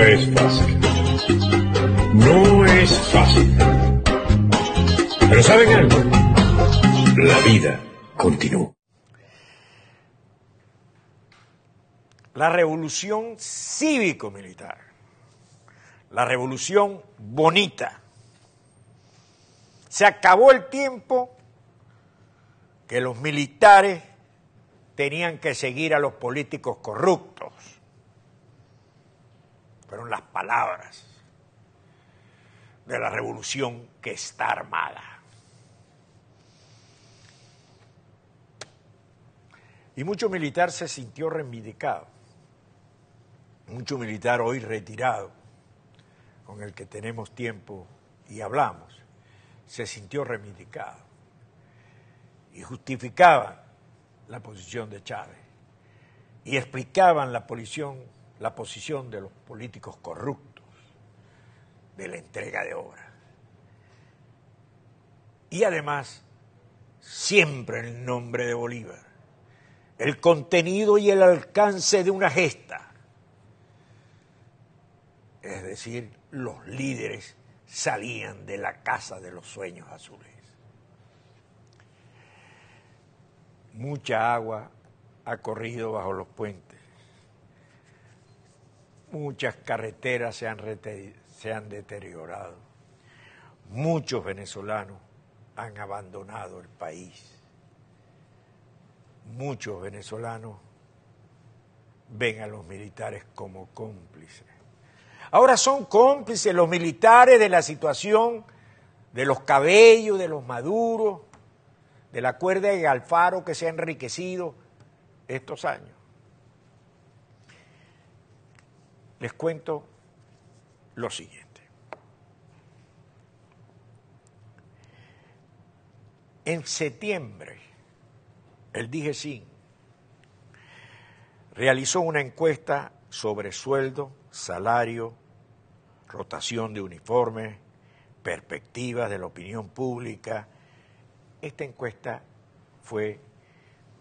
No es fácil. No es fácil. Pero ¿saben algo? La vida continúa. La revolución cívico-militar. La revolución bonita. Se acabó el tiempo que los militares tenían que seguir a los políticos corruptos. Fueron las palabras de la revolución que está armada. Y mucho militar se sintió reivindicado. Mucho militar hoy retirado, con el que tenemos tiempo y hablamos, se sintió reivindicado. Y justificaban la posición de Chávez. Y explicaban la posición, la posición de los políticos corruptos de la entrega de obras. Y además, siempre en el nombre de Bolívar, el contenido y el alcance de una gesta. Es decir, los líderes salían de la casa de los sueños azules. Mucha agua ha corrido bajo los puentes. Muchas carreteras se han, deteriorado. Muchos venezolanos han abandonado el país. Muchos venezolanos ven a los militares como cómplices. Ahora son cómplices los militares de la situación de los cabellos, de los maduros, de la cuerda de Alfaro que se ha enriquecido estos años. Les cuento lo siguiente. En septiembre, el DIGESIN realizó una encuesta sobre sueldo, salario, rotación de uniformes, perspectivas de la opinión pública. Esta encuesta fue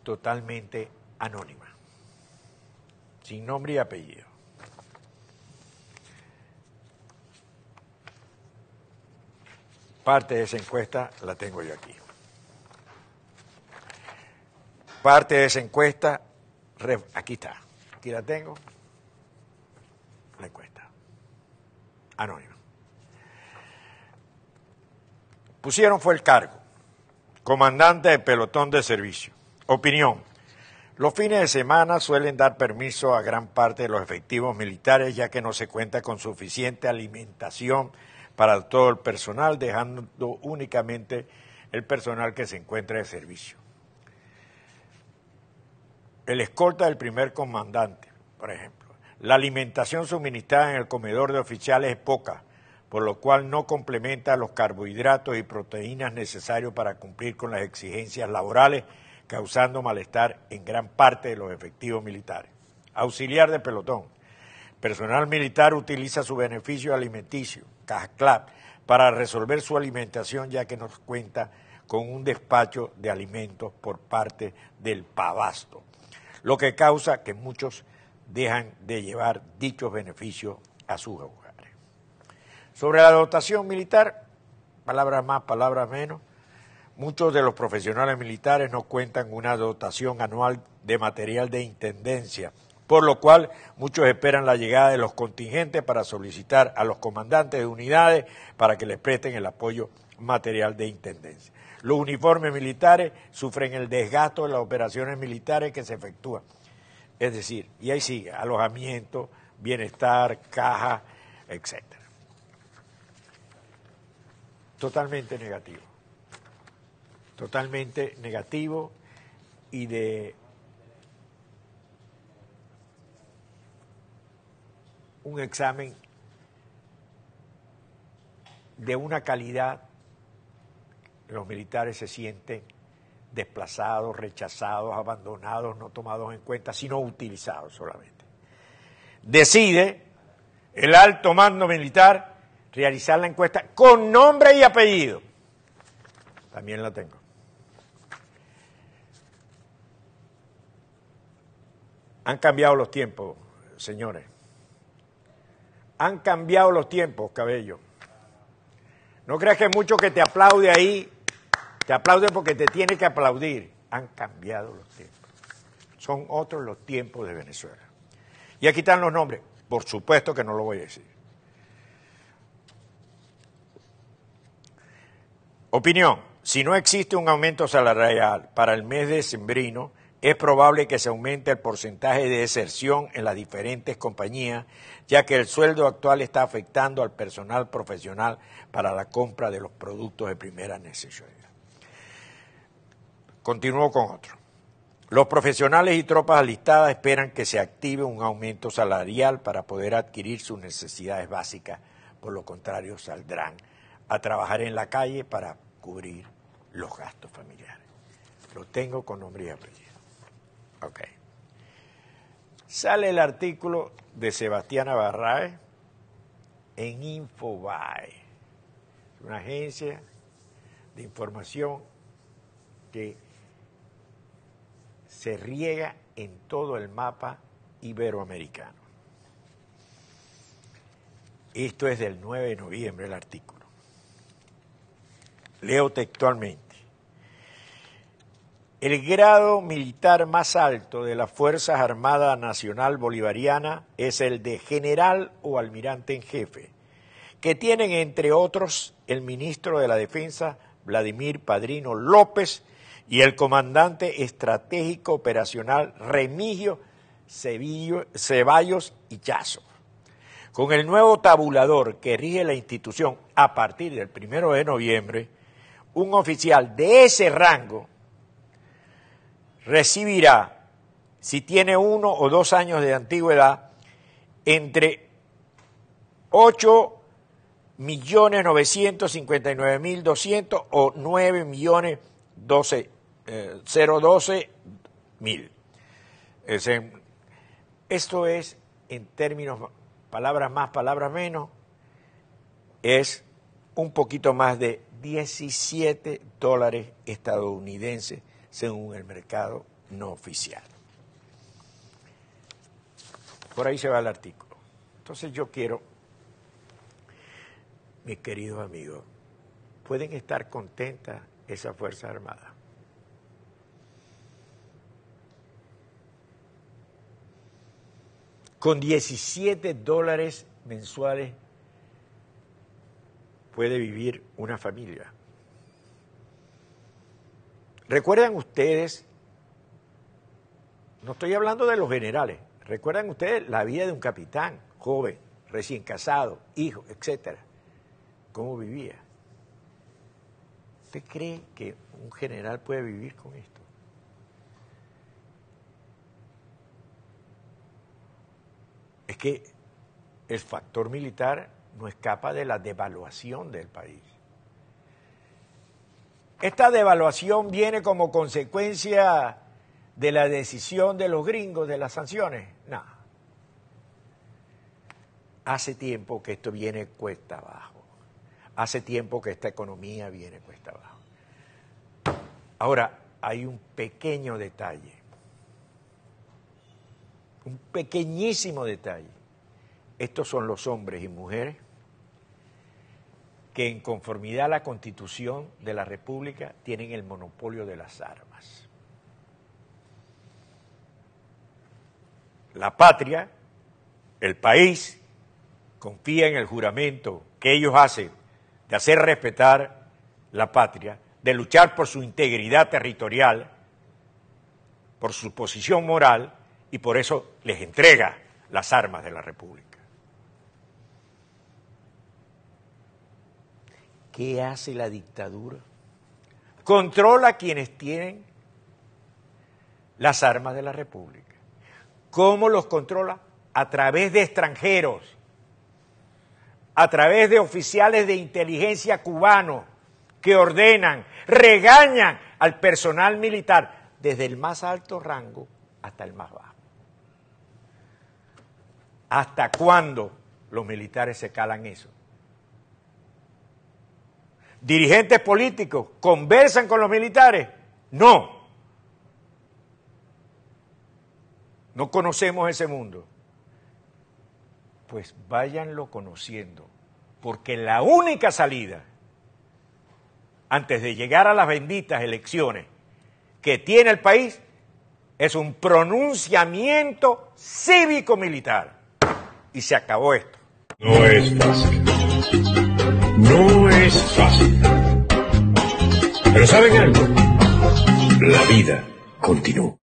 totalmente anónima, sin nombre y apellido. Parte de esa encuesta la tengo yo aquí. Parte de esa encuesta, aquí está, aquí la tengo, la encuesta, anónima. Pusieron fue el cargo, comandante de pelotón de servicio. Opinión, los fines de semana suelen dar permiso a gran parte de los efectivos militares ya que no se cuenta con suficiente alimentación para todo el personal, dejando únicamente el personal que se encuentra de servicio el escolta del primer comandante, por ejemplo. La alimentación suministrada en el comedor de oficiales es poca, por lo cual no complementa los carbohidratos y proteínas necesarios para cumplir con las exigencias laborales, causando malestar en gran parte de los efectivos militares. Auxiliar de pelotón. Personal militar utiliza su beneficio alimenticio, CAJCLAP, para resolver su alimentación ya que nos cuenta con un despacho de alimentos por parte del Pabasto lo que causa que muchos dejan de llevar dichos beneficios a sus hogares. Sobre la dotación militar, palabras más, palabras menos, muchos de los profesionales militares no cuentan una dotación anual de material de intendencia, por lo cual muchos esperan la llegada de los contingentes para solicitar a los comandantes de unidades para que les presten el apoyo material de intendencia. Los uniformes militares sufren el desgasto de las operaciones militares que se efectúan. Es decir, y ahí sigue, alojamiento, bienestar, caja, etc. Totalmente negativo. Totalmente negativo y de un examen de una calidad los militares se sienten desplazados, rechazados, abandonados, no tomados en cuenta, sino utilizados solamente. Decide el alto mando militar realizar la encuesta con nombre y apellido. También la tengo. Han cambiado los tiempos, señores. Han cambiado los tiempos, cabello. No creas que mucho que te aplaude ahí, te aplaude porque te tiene que aplaudir. Han cambiado los tiempos. Son otros los tiempos de Venezuela. Y aquí están los nombres. Por supuesto que no lo voy a decir. Opinión. Si no existe un aumento salarial para el mes de sembrino, es probable que se aumente el porcentaje de deserción en las diferentes compañías, ya que el sueldo actual está afectando al personal profesional para la compra de los productos de primera necesidad. Continúo con otro. Los profesionales y tropas alistadas esperan que se active un aumento salarial para poder adquirir sus necesidades básicas, por lo contrario saldrán a trabajar en la calle para cubrir los gastos familiares. Lo tengo con nombre y apellido. Ok. Sale el artículo de Sebastián Barrae en Infobae, una agencia de información que se riega en todo el mapa iberoamericano. Esto es del 9 de noviembre el artículo. Leo textualmente. El grado militar más alto de las Fuerzas Armadas Nacional Bolivariana es el de general o almirante en jefe, que tienen entre otros el ministro de la Defensa, Vladimir Padrino López, y el comandante estratégico operacional Remigio Ceballos Chazo. Con el nuevo tabulador que rige la institución a partir del primero de noviembre, un oficial de ese rango recibirá, si tiene uno o dos años de antigüedad, entre 8 millones 959 mil 200 o 9 millones 12, eh, 012 mil. Esto es, en términos, palabras más, palabras menos, es un poquito más de 17 dólares estadounidenses según el mercado no oficial. Por ahí se va el artículo. Entonces yo quiero, mis queridos amigos, pueden estar contentas esa Fuerza Armada. Con 17 dólares mensuales puede vivir una familia. ¿Recuerdan ustedes? No estoy hablando de los generales. ¿Recuerdan ustedes la vida de un capitán joven, recién casado, hijo, etcétera? ¿Cómo vivía? ¿Usted cree que un general puede vivir con esto? Es que el factor militar no escapa de la devaluación del país. Esta devaluación viene como consecuencia de la decisión de los gringos de las sanciones. No. Hace tiempo que esto viene cuesta abajo. Hace tiempo que esta economía viene cuesta abajo. Ahora, hay un pequeño detalle. Un pequeñísimo detalle. Estos son los hombres y mujeres que en conformidad a la constitución de la República tienen el monopolio de las armas. La patria, el país, confía en el juramento que ellos hacen de hacer respetar la patria, de luchar por su integridad territorial, por su posición moral, y por eso les entrega las armas de la República. ¿Qué hace la dictadura? Controla quienes tienen las armas de la República. ¿Cómo los controla? A través de extranjeros, a través de oficiales de inteligencia cubanos que ordenan, regañan al personal militar, desde el más alto rango hasta el más bajo. ¿Hasta cuándo los militares se calan eso? Dirigentes políticos conversan con los militares? No. No conocemos ese mundo. pues váyanlo conociendo, porque la única salida antes de llegar a las benditas elecciones que tiene el país es un pronunciamiento cívico-militar. Y se acabó esto. No es fácil. Es fácil. Pero ¿saben algo? La vida continúa.